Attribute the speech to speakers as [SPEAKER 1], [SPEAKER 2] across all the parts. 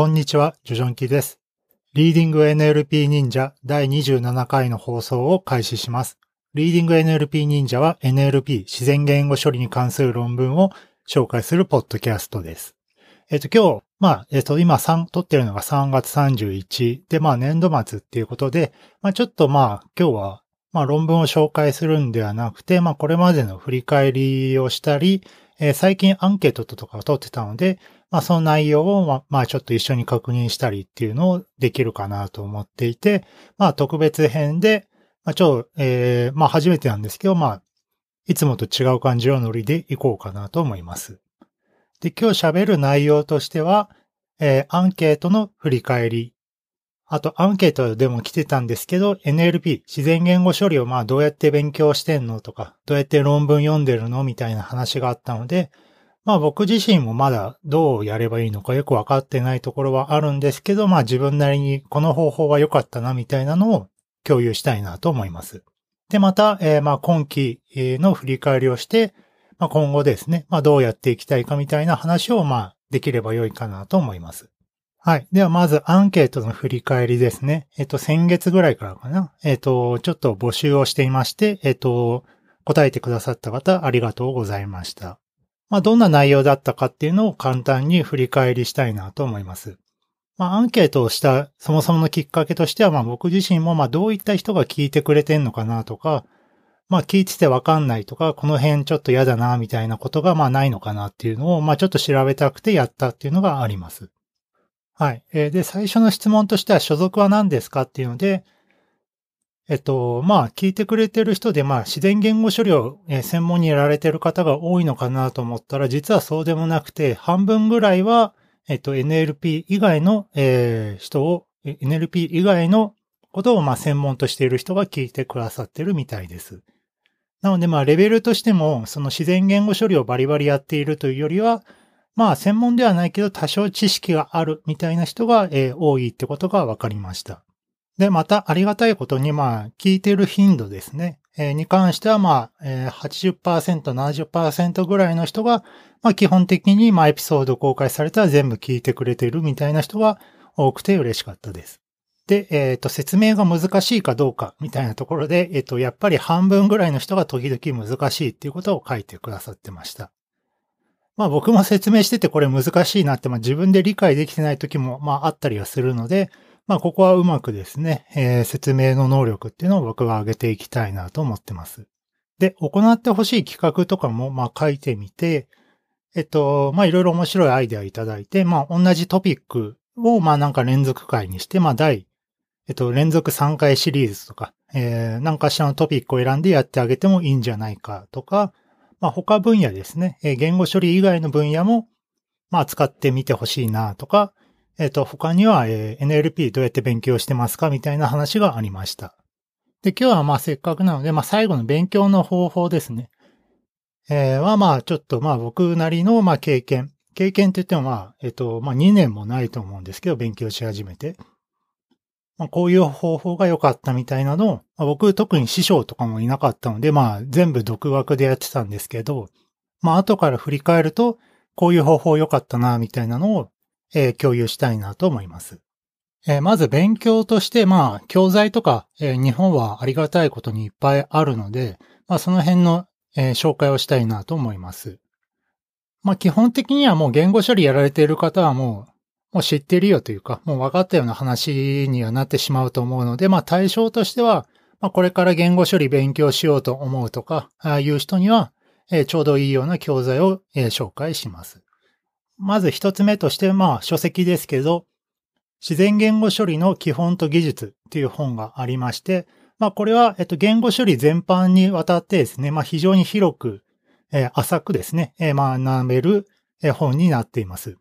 [SPEAKER 1] こんにちは、ジョジョンキです。リーディング NLP 忍者第27回の放送を開始します。リーディング NLP 忍者は NLP 自然言語処理に関する論文を紹介するポッドキャストです。えっ、と、今日、まあ、えっ、と、今3、撮ってるのが3月31で、まあ、年度末っていうことで、まあ、ちょっとまあ、今日は、まあ、論文を紹介するんではなくて、まあ、これまでの振り返りをしたり、えー、最近アンケートとかを取ってたので、まあその内容をま、まあちょっと一緒に確認したりっていうのをできるかなと思っていて、まあ特別編で、まあちょ、えー、まあ初めてなんですけど、まあいつもと違う感じのノリでいこうかなと思います。で、今日喋る内容としては、えー、アンケートの振り返り、あと、アンケートでも来てたんですけど、NLP、自然言語処理をまあどうやって勉強してんのとか、どうやって論文読んでるのみたいな話があったので、まあ僕自身もまだどうやればいいのかよくわかってないところはあるんですけど、まあ自分なりにこの方法は良かったなみたいなのを共有したいなと思います。で、また、えー、まあ今期の振り返りをして、まあ今後ですね、まあどうやっていきたいかみたいな話をまあできれば良いかなと思います。はい。では、まずアンケートの振り返りですね。えっと、先月ぐらいからかな。えっと、ちょっと募集をしていまして、えっと、答えてくださった方、ありがとうございました。まあ、どんな内容だったかっていうのを簡単に振り返りしたいなと思います。まあ、アンケートをしたそもそものきっかけとしては、まあ、僕自身も、まあ、どういった人が聞いてくれてんのかなとか、まあ、聞いててわかんないとか、この辺ちょっと嫌だな、みたいなことが、まあ、ないのかなっていうのを、まあ、ちょっと調べたくてやったっていうのがあります。はい。えー、で、最初の質問としては所属は何ですかっていうので、えっと、まあ、聞いてくれてる人で、まあ、自然言語処理を専門にやられてる方が多いのかなと思ったら、実はそうでもなくて、半分ぐらいは、えっと、NLP 以外の、えー、人を、NLP 以外のことを、まあ、専門としている人が聞いてくださってるみたいです。なので、まあ、レベルとしても、その自然言語処理をバリバリやっているというよりは、まあ専門ではないけど多少知識があるみたいな人が、えー、多いってことが分かりました。で、またありがたいことにまあ聞いてる頻度ですね。えー、に関してはまあ、えー、80%、70%ぐらいの人が、まあ基本的にまあエピソード公開されたら全部聞いてくれてるみたいな人が多くて嬉しかったです。で、えっ、ー、と、説明が難しいかどうかみたいなところで、えっ、ー、と、やっぱり半分ぐらいの人が時々難しいっていうことを書いてくださってました。まあ僕も説明しててこれ難しいなって、まあ自分で理解できてない時もまああったりはするので、まあここはうまくですね、えー、説明の能力っていうのを僕は上げていきたいなと思ってます。で、行ってほしい企画とかもまあ書いてみて、えっと、まあいろいろ面白いアイデアいただいて、まあ同じトピックをまあなんか連続回にして、まあ第、えっと連続3回シリーズとか、えー、何かしらのトピックを選んでやってあげてもいいんじゃないかとか、まあ、他分野ですね、え言語処理以外の分野も、まあ、使ってみてほしいなとか、えっ、ー、と、他には、え NLP どうやって勉強してますかみたいな話がありました。で、今日はまあせっかくなので、まあ最後の勉強の方法ですね。えー、はまあちょっとまあ僕なりのまあ経験。経験って言ってもまあ、えっ、ー、と、まあ2年もないと思うんですけど、勉強し始めて。まあ、こういう方法が良かったみたいなのを、まあ、僕特に師匠とかもいなかったので、まあ全部独学でやってたんですけど、まあ後から振り返ると、こういう方法良かったな、みたいなのを、えー、共有したいなと思います。えー、まず勉強として、まあ教材とか、えー、日本はありがたいことにいっぱいあるので、まあその辺の、え紹介をしたいなと思います。まあ基本的にはもう言語処理やられている方はもうもう知ってるよというか、もう分かったような話にはなってしまうと思うので、まあ対象としては、まあこれから言語処理勉強しようと思うとか、ああいう人には、えー、ちょうどいいような教材を、えー、紹介します。まず一つ目として、まあ書籍ですけど、自然言語処理の基本と技術っていう本がありまして、まあこれは、えっと、言語処理全般にわたってですね、まあ非常に広く、えー、浅くですね、えー、学べる本になっています。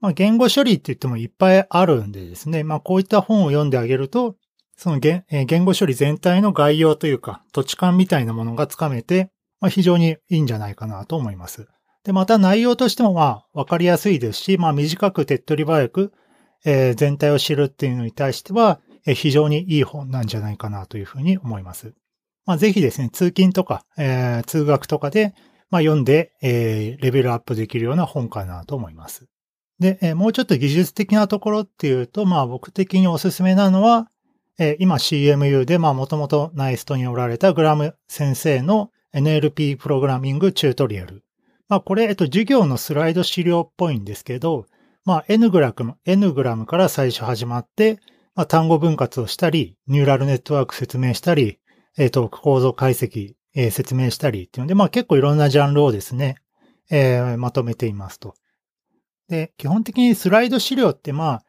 [SPEAKER 1] まあ、言語処理って言ってもいっぱいあるんでですね、まあ、こういった本を読んであげると、その言,、語処理全体の概要というか、土地感みたいなものがつかめて、まあ、非常にいいんじゃないかなと思います。で、また内容としてもまあ、わかりやすいですし、まあ、短く手っ取り早く、えー、全体を知るっていうのに対しては、えー、非常にいい本なんじゃないかなというふうに思います。まあ、ぜひですね、通勤とか、えー、通学とかで、まあ、読んで、えー、レベルアップできるような本かなと思います。で、え、もうちょっと技術的なところっていうと、まあ僕的におすすめなのは、え、今 CMU で、まあもともとナイストにおられたグラム先生の NLP プログラミングチュートリアル。まあこれ、えっと、授業のスライド資料っぽいんですけど、まあ N グラム、N グラムから最初始まって、まあ単語分割をしたり、ニューラルネットワーク説明したり、えっ、ー、と、構造解析、え、説明したりっていうので、まあ結構いろんなジャンルをですね、え、まとめていますと。で、基本的にスライド資料ってまあ、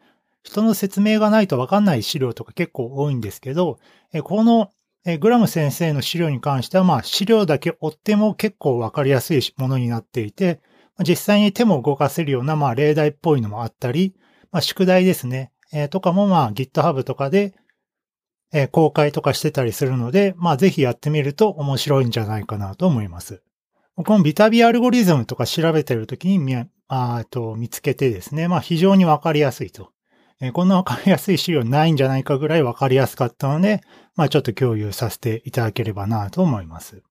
[SPEAKER 1] 人の説明がないとわかんない資料とか結構多いんですけど、このグラム先生の資料に関してはまあ資料だけ追っても結構わかりやすいものになっていて、実際に手も動かせるようなまあ例題っぽいのもあったり、まあ宿題ですね、とかもまあ GitHub とかで公開とかしてたりするので、まあぜひやってみると面白いんじゃないかなと思います。このビタビアルゴリズムとか調べてるときにあと見つけてですね、まあ非常にわかりやすいと。え、こんなわかりやすい資料ないんじゃないかぐらいわかりやすかったので、まあちょっと共有させていただければなと思います。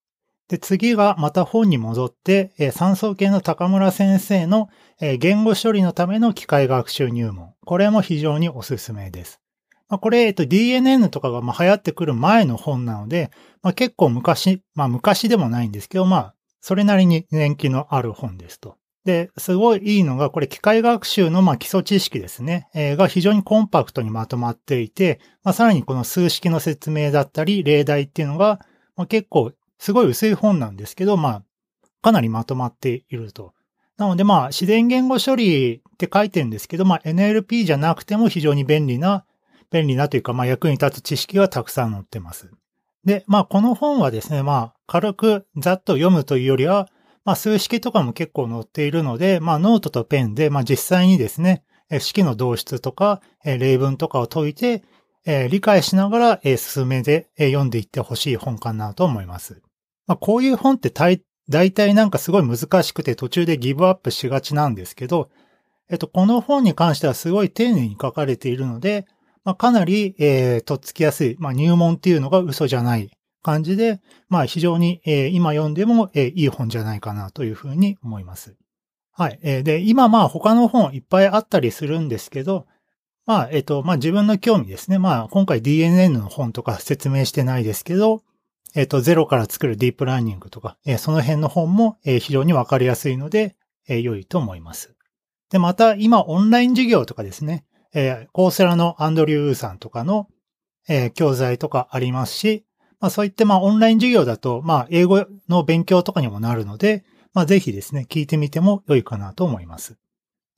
[SPEAKER 1] で、次がまた本に戻って、えー、酸素系の高村先生の、え、言語処理のための機械学習入門。これも非常におすすめです。まあ、これ、えっと、DNN とかがま流行ってくる前の本なので、まあ、結構昔、まあ昔でもないんですけど、まあ、それなりに年季のある本ですと。で、すごいいいのが、これ機械学習のまあ基礎知識ですね、えー、が非常にコンパクトにまとまっていて、まあ、さらにこの数式の説明だったり、例題っていうのが、まあ、結構すごい薄い本なんですけど、まあ、かなりまとまっていると。なのでまあ、自然言語処理って書いてるんですけど、まあ NLP じゃなくても非常に便利な、便利なというか、まあ役に立つ知識がたくさん載ってます。で、まあこの本はですね、まあ軽くざっと読むというよりは、まあ、数式とかも結構載っているので、まあ、ノートとペンで、まあ、実際にですね、式の導出とか、例文とかを解いて、理解しながら、進めて読んでいってほしい本かなと思います。まあ、こういう本って大体なんかすごい難しくて途中でギブアップしがちなんですけど、えっと、この本に関してはすごい丁寧に書かれているので、まあ、かなり、えー、とっつきやすい、まあ、入門っていうのが嘘じゃない感じで、まあ非常に、えー、今読んでも、えー、いい本じゃないかなというふうに思います。はい。えー、で、今まあ他の本いっぱいあったりするんですけど、まあ、えっ、と、まあ自分の興味ですね。まあ今回 DNN の本とか説明してないですけど、えっ、と、ゼロから作るディープラーニングとか、えその辺の本も、え非常にわかりやすいので、え良いと思います。で、また今オンライン授業とかですね、えコーセラのアンドリュー・ウーさんとかの、え教材とかありますし、まあそういってまあオンライン授業だと、まあ英語の勉強とかにもなるので、まあぜひですね、聞いてみても良いかなと思います。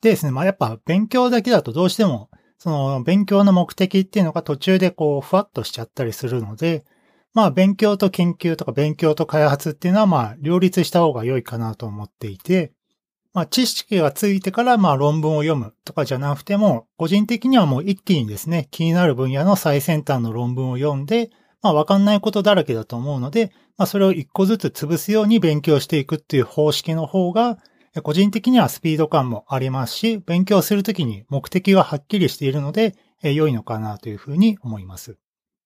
[SPEAKER 1] でですね、まあやっぱ勉強だけだとどうしても、その勉強の目的っていうのが途中でこうふわっとしちゃったりするので、まあ勉強と研究とか勉強と開発っていうのはまあ両立した方が良いかなと思っていて、まあ知識がついてからまあ論文を読むとかじゃなくても、個人的にはもう一気にですね、気になる分野の最先端の論文を読んで、まあわかんないことだらけだと思うので、まあそれを一個ずつ潰すように勉強していくっていう方式の方が、個人的にはスピード感もありますし、勉強するときに目的がはっきりしているので、良いのかなというふうに思います。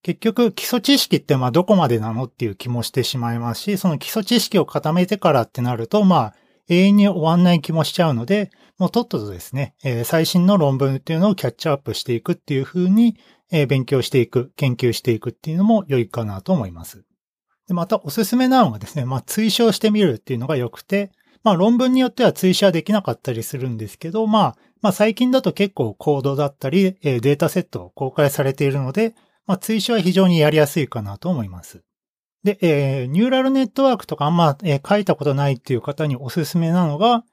[SPEAKER 1] 結局、基礎知識ってまあどこまでなのっていう気もしてしまいますし、その基礎知識を固めてからってなると、まあ永遠に終わんない気もしちゃうので、もうとっととですね、最新の論文っていうのをキャッチアップしていくっていうふうに、えー、勉強していく、研究していくっていうのも良いかなと思います。で、またおすすめなのがですね、まあ、追証してみるっていうのが良くて、まあ、論文によっては追試はできなかったりするんですけど、まあ、まあ、最近だと結構コードだったり、えー、データセットを公開されているので、まあ、追試は非常にやりやすいかなと思います。で、えー、ニューラルネットワークとかあんま、えー、書いたことないっていう方におすすめなのが、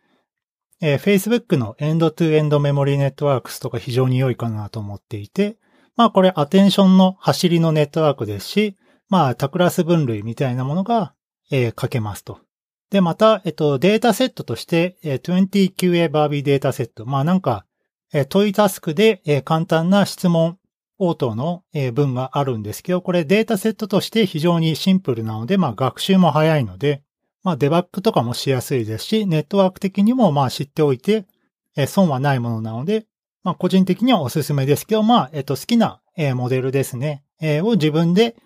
[SPEAKER 1] えー、Facebook のエンドトゥエンドメモリーネットワークスとか非常に良いかなと思っていて、まあこれアテンションの走りのネットワークですし、まあ多クラス分類みたいなものが、えー、書けますと。で、また、えっと、データセットとして、えー、20QA バービーデータセット。まあなんか、えー、問いタスクで、えー、簡単な質問応答の、文があるんですけど、これデータセットとして非常にシンプルなので、まあ学習も早いので、まあデバッグとかもしやすいですし、ネットワーク的にもまあ知っておいて、え、損はないものなので、まあ、個人的にはおすすめですけど、まあ、えっと、好きな、え、モデルですね、え、を自分で、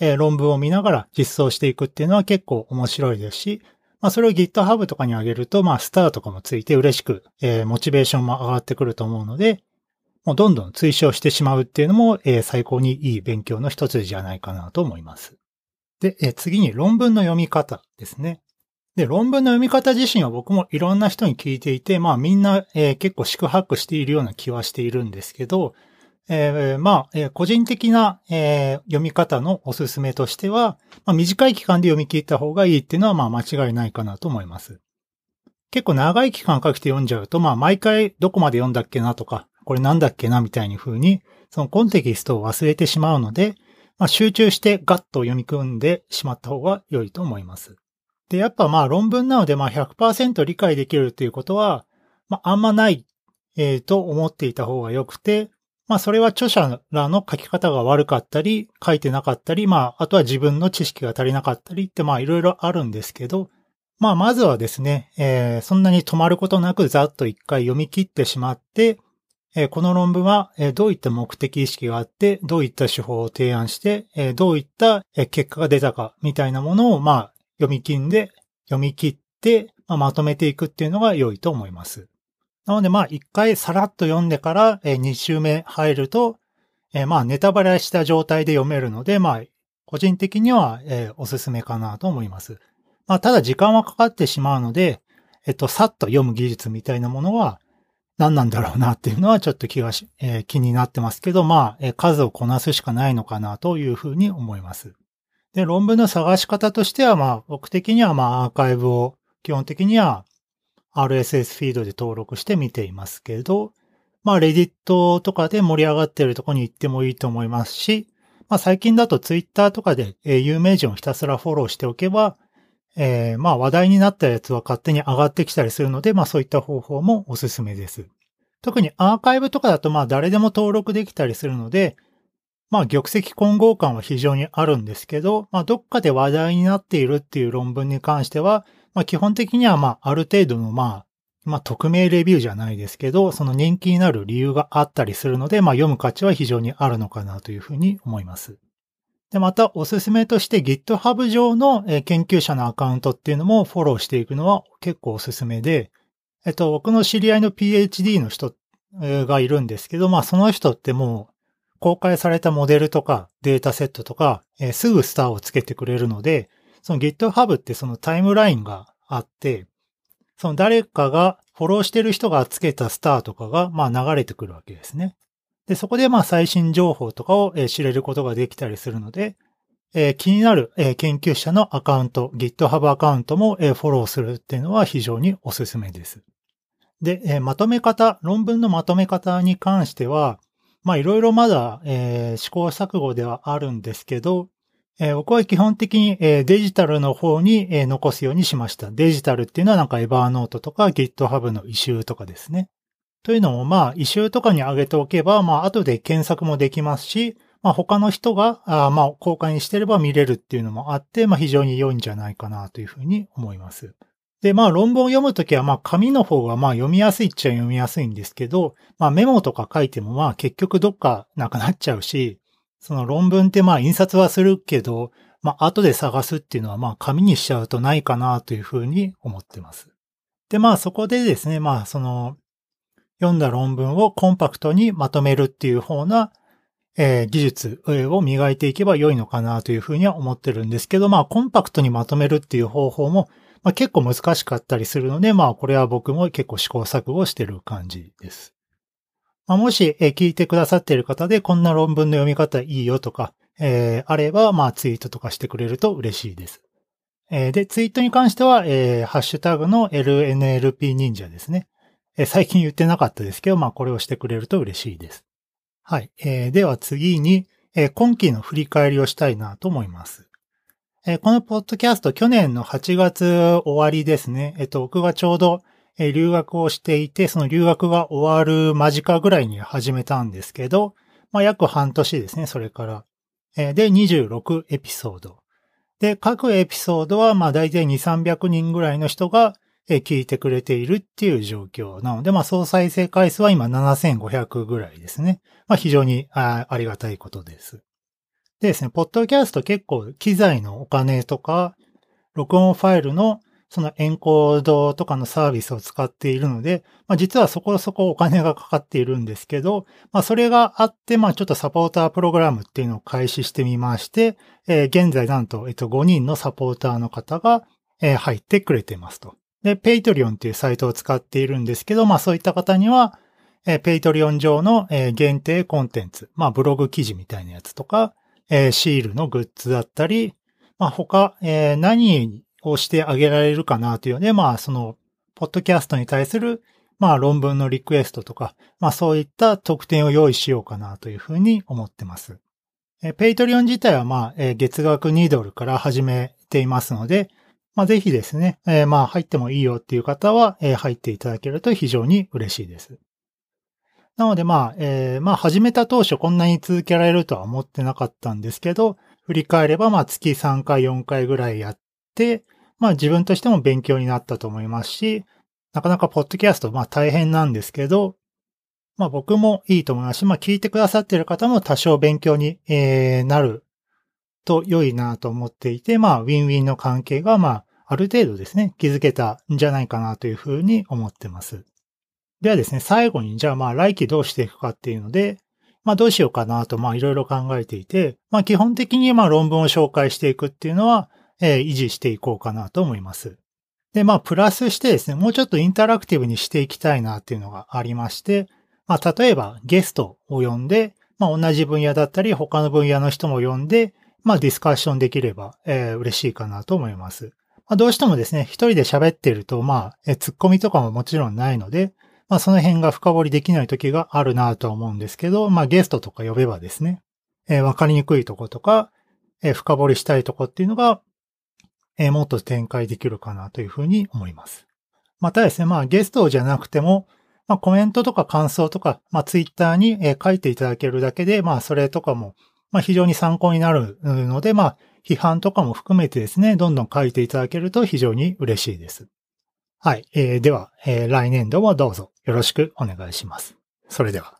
[SPEAKER 1] え、論文を見ながら実装していくっていうのは結構面白いですし、まあ、それを GitHub とかに上げると、まあ、スターとかもついて嬉しく、え、モチベーションも上がってくると思うので、もうどんどん推奨してしまうっていうのも、えー、最高にいい勉強の一つじゃないかなと思います。で、えー、次に論文の読み方ですね。で、論文の読み方自身は僕もいろんな人に聞いていて、まあみんな、えー、結構四苦八苦しているような気はしているんですけど、えー、まあ、えー、個人的な、えー、読み方のおすすめとしては、まあ、短い期間で読み切った方がいいっていうのはまあ間違いないかなと思います。結構長い期間かけて読んじゃうと、まあ毎回どこまで読んだっけなとか、これなんだっけなみたいに風に、そのコンテキストを忘れてしまうので、まあ集中してガッと読み込んでしまった方が良いと思います。で、やっぱまあ論文なのでまあ100%理解できるということは、まああんまない、えー、と思っていた方が良くて、まあそれは著者らの書き方が悪かったり、書いてなかったり、まああとは自分の知識が足りなかったりってまあいろいろあるんですけど、まあまずはですね、えー、そんなに止まることなくざっと一回読み切ってしまって、この論文は、どういった目的意識があって、どういった手法を提案して、どういった、結果が出たかみたいなものを、まあ読み切んで、読み切って、ま、とめていくっていうのが良いと思います。なので、まあ、一回さらっと読んでから、えー、2週目入ると、まあ、ネタバレした状態で読めるので、まあ、個人的には、おすすめかなと思います。まあ、ただ時間はかかってしまうので、えっと、さっと読む技術みたいなものは、何なんだろうなっていうのはちょっと気がし、えー、気になってますけど、まあ、えー、数をこなすしかないのかなというふうに思います。で、論文の探し方としては、まあ、僕的には、まあ、アーカイブを基本的には RSS フィードで登録して見ていますけど、まあ、レディットとかで盛り上がっているところに行ってもいいと思いますし、まあ、最近だとツイッターとかで、有名人をひたすらフォローしておけば、えー、まあ、話題になったやつは勝手に上がってきたりするので、まあ、そういった方法もおすすめです。特にアーカイブとかだと、まあ、誰でも登録できたりするので、まあ、玉石混合感は非常にあるんですけど、まあ、どっかで話題になっているっていう論文に関しては、まあ、基本的には、まあ、ある程度の、まあ、まあ、匿名レビューじゃないですけど、その人気になる理由があったりするので、まあ、読む価値は非常にあるのかなというふうに思います。で、また、おすすめとして GitHub 上の研究者のアカウントっていうのもフォローしていくのは結構おすすめで、えっと、僕の知り合いの PhD の人がいるんですけど、まあ、その人ってもう、公開されたモデルとかデータセットとか、えー、すぐスターをつけてくれるので、その GitHub ってそのタイムラインがあって、その誰かがフォローしてる人がつけたスターとかが、まあ流れてくるわけですね。で、そこでまあ最新情報とかを知れることができたりするので、えー、気になる、えー、研究者のアカウント、GitHub アカウントも、えー、フォローするっていうのは非常におすすめです。で、えまとめ方、論文のまとめ方に関しては、まあいろいろまだ、えー、試行錯誤ではあるんですけど、えー、僕は基本的に、えー、デジタルの方に、えー、残すようにしました。デジタルっていうのはなんかエバーノートとか GitHub の異臭とかですね。というのもまあ異臭とかに上げておけば、まあ後で検索もできますし、まあ他の人があまあ公開にしてれば見れるっていうのもあって、まあ非常に良いんじゃないかなというふうに思います。で、まあ論文を読むときは、まあ紙の方がまあ読みやすいっちゃ読みやすいんですけど、まあメモとか書いてもまあ結局どっかなくなっちゃうし、その論文ってまあ印刷はするけど、まあ後で探すっていうのはまあ紙にしちゃうとないかなというふうに思ってます。で、まあそこでですね、まあその読んだ論文をコンパクトにまとめるっていう方な、えー、技術を磨いていけば良いのかなというふうには思ってるんですけど、まあコンパクトにまとめるっていう方法もまあ、結構難しかったりするので、まあこれは僕も結構試行錯誤してる感じです。まあ、もし、え聞いてくださっている方でこんな論文の読み方いいよとか、えー、あれば、まあツイートとかしてくれると嬉しいです。えー、で、ツイートに関しては、えー、ハッシュタグの LNLP 忍者ですね。最近言ってなかったですけど、まあこれをしてくれると嬉しいです。はい。えー、では次に、えー、今期の振り返りをしたいなと思います。えこのポッドキャスト去年の8月終わりですね。えっと、僕がちょうど、え留学をしていて、その留学が終わる間近ぐらいに始めたんですけど、まあ、約半年ですね、それから。えで、26エピソード。で、各エピソードは、まあ、大体2、300人ぐらいの人が、え聞いてくれているっていう状況なので、まあ、総再生回数は今7500ぐらいですね。まあ、非常にありがたいことです。でですね、ポッドキャスト結構機材のお金とか、録音ファイルのそのエンコードとかのサービスを使っているので、まあ、実はそこそこお金がかかっているんですけど、まあ、それがあって、まあ、ちょっとサポータープログラムっていうのを開始してみまして、えー、現在なんと、えっと、5人のサポーターの方が、入ってくれてますと。で、ペイトリオンっていうサイトを使っているんですけど、まあ、そういった方には、えー、ペイトリオン上の、えー、限定コンテンツ、まあ、ブログ記事みたいなやつとか、えー、シールのグッズだったり、まあ、他、えー、何をしてあげられるかなというので、まあ、その、ポッドキャストに対する、まあ、論文のリクエストとか、まあ、そういった特典を用意しようかなというふうに思ってます。えペイトリオン自体は、まあ、え月額2ドルから始めていますので、まあ、ぜひですね、えまあ、入ってもいいよっていう方は、え入っていただけると非常に嬉しいです。なので、まあ、えー、まあ、始めた当初こんなに続けられるとは思ってなかったんですけど、振り返れば、まあ、月3回、4回ぐらいやって、まあ自分としても勉強になったと思いますし、なかなかポッドキャスト、まあ大変なんですけど、まあ僕もいいと思いますし、まあ聞いてくださっている方も多少勉強に、えー、なると良いなと思っていて、まあウィンウィンの関係が、まあある程度ですね、気づけたんじゃないかなというふうに思ってます。ではですね、最後にじゃあまあ来期どうしていくかっていうので、まあどうしようかなとまあいろいろ考えていて、まあ基本的にまあ論文を紹介していくっていうのは、えー、維持していこうかなと思います。で、まあ、プラスしてですね、もうちょっとインタラクティブにしていきたいなっていうのがありまして、まあ、例えばゲストを呼んで、まあ、同じ分野だったり、他の分野の人も呼んで、まあ、ディスカッションできれば、えー、嬉しいかなと思います。まあ、どうしてもですね、一人で喋ってると、まあ、えー、ツッコミとかももちろんないので、まあ、その辺が深掘りできない時があるなと思うんですけど、まあ、ゲストとか呼べばですね、えー、わかりにくいとことか、えー、深掘りしたいとこっていうのが、えー、もっと展開できるかなというふうに思います。またですね、まあゲストじゃなくても、まあコメントとか感想とか、まあツイッターに、え書いていただけるだけで、まあそれとかも、まあ非常に参考になるので、まあ批判とかも含めてですね、どんどん書いていただけると非常に嬉しいです。はい。えー、では、えー、来年度もどうぞよろしくお願いします。それでは。